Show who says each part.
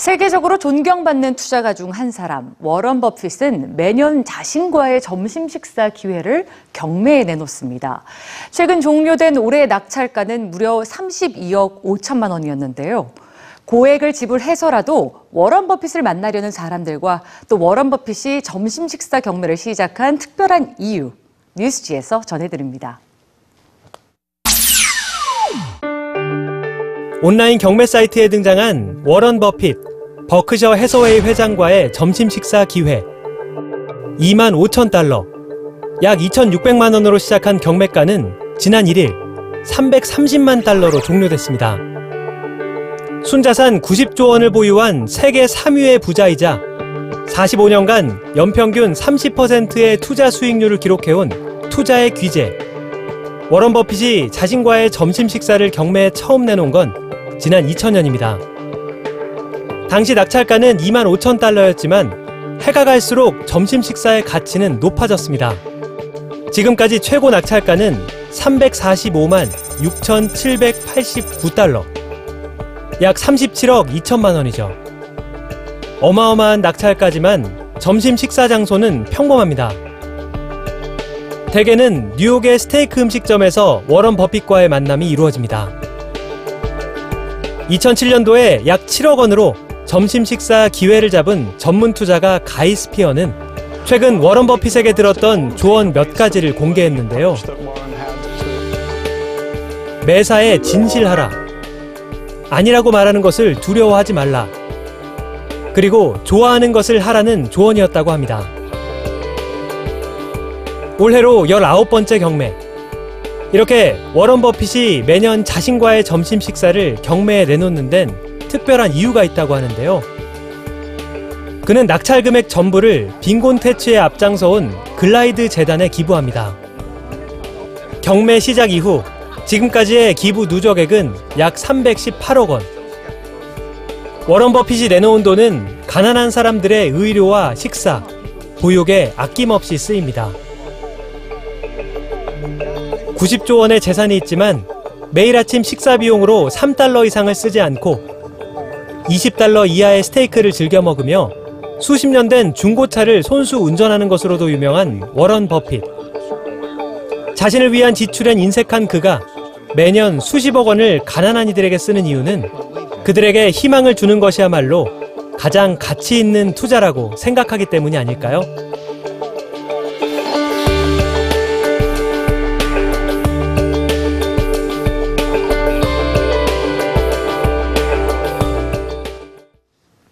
Speaker 1: 세계적으로 존경받는 투자가 중 한 사람, 워런 버핏은 매년 자신과의 점심 식사 기회를 경매에 내놓습니다. 최근 종료된 올해 낙찰가는 무려 32억 5천만 원이었는데요. 고액을 지불해서라도 워런 버핏을 만나려는 사람들과 또 워런 버핏이 점심 식사 경매를 시작한 특별한 이유, 뉴스지에서 전해드립니다.
Speaker 2: 온라인 경매 사이트에 등장한 워런 버핏, 버크셔 해서웨이 회장과의 점심 식사 기회. 2만 5천 달러, 약 2,600만 원으로 시작한 경매가는 지난 1일 330만 달러로 종료됐습니다. 순자산 90조 원을 보유한 세계 3위의 부자이자 45년간 연평균 30%의 투자 수익률을 기록해온 투자의 귀재. 워런 버핏이 자신과의 점심 식사를 경매에 처음 내놓은 건 지난 2000년입니다. 당시 낙찰가는 2만 5천 달러였지만 해가 갈수록 점심 식사의 가치는 높아졌습니다. 지금까지 최고 낙찰가는 345만 6,789달러. 약 37억 2천만 원이죠. 어마어마한 낙찰가지만 점심 식사 장소는 평범합니다. 대개는 뉴욕의 스테이크 음식점에서 워런 버핏과의 만남이 이루어집니다. 2007년도에 약 7억 원으로 점심 식사 기회를 잡은 전문 투자가 가이 스피어는 최근 워런 버핏에게 들었던 조언 몇 가지를 공개했는데요. 매사에 진실하라. 아니라고 말하는 것을 두려워하지 말라. 그리고 좋아하는 것을 하라는 조언이었다고 합니다. 올해로 19번째 경매. 이렇게 워런 버핏이 매년 자신과의 점심 식사를 경매에 내놓는 데는 특별한 이유가 있다고 하는데요. 그는 낙찰 금액 전부를 빈곤 퇴치에 앞장서온 글라이드 재단에 기부합니다. 경매 시작 이후 지금까지의 기부 누적액은 약 318억 원. 워런 버핏이 내놓은 돈은 가난한 사람들의 의료와 식사, 보육에 아낌없이 쓰입니다. 90조 원의 재산이 있지만 매일 아침 식사 비용으로 3달러 이상을 쓰지 않고 20달러 이하의 스테이크를 즐겨 먹으며 수십 년 된 중고차를 손수 운전하는 것으로도 유명한 워런 버핏. 자신을 위한 지출엔 인색한 그가 매년 수십억 원을 가난한 이들에게 쓰는 이유는 그들에게 희망을 주는 것이야말로 가장 가치 있는 투자라고 생각하기 때문이 아닐까요?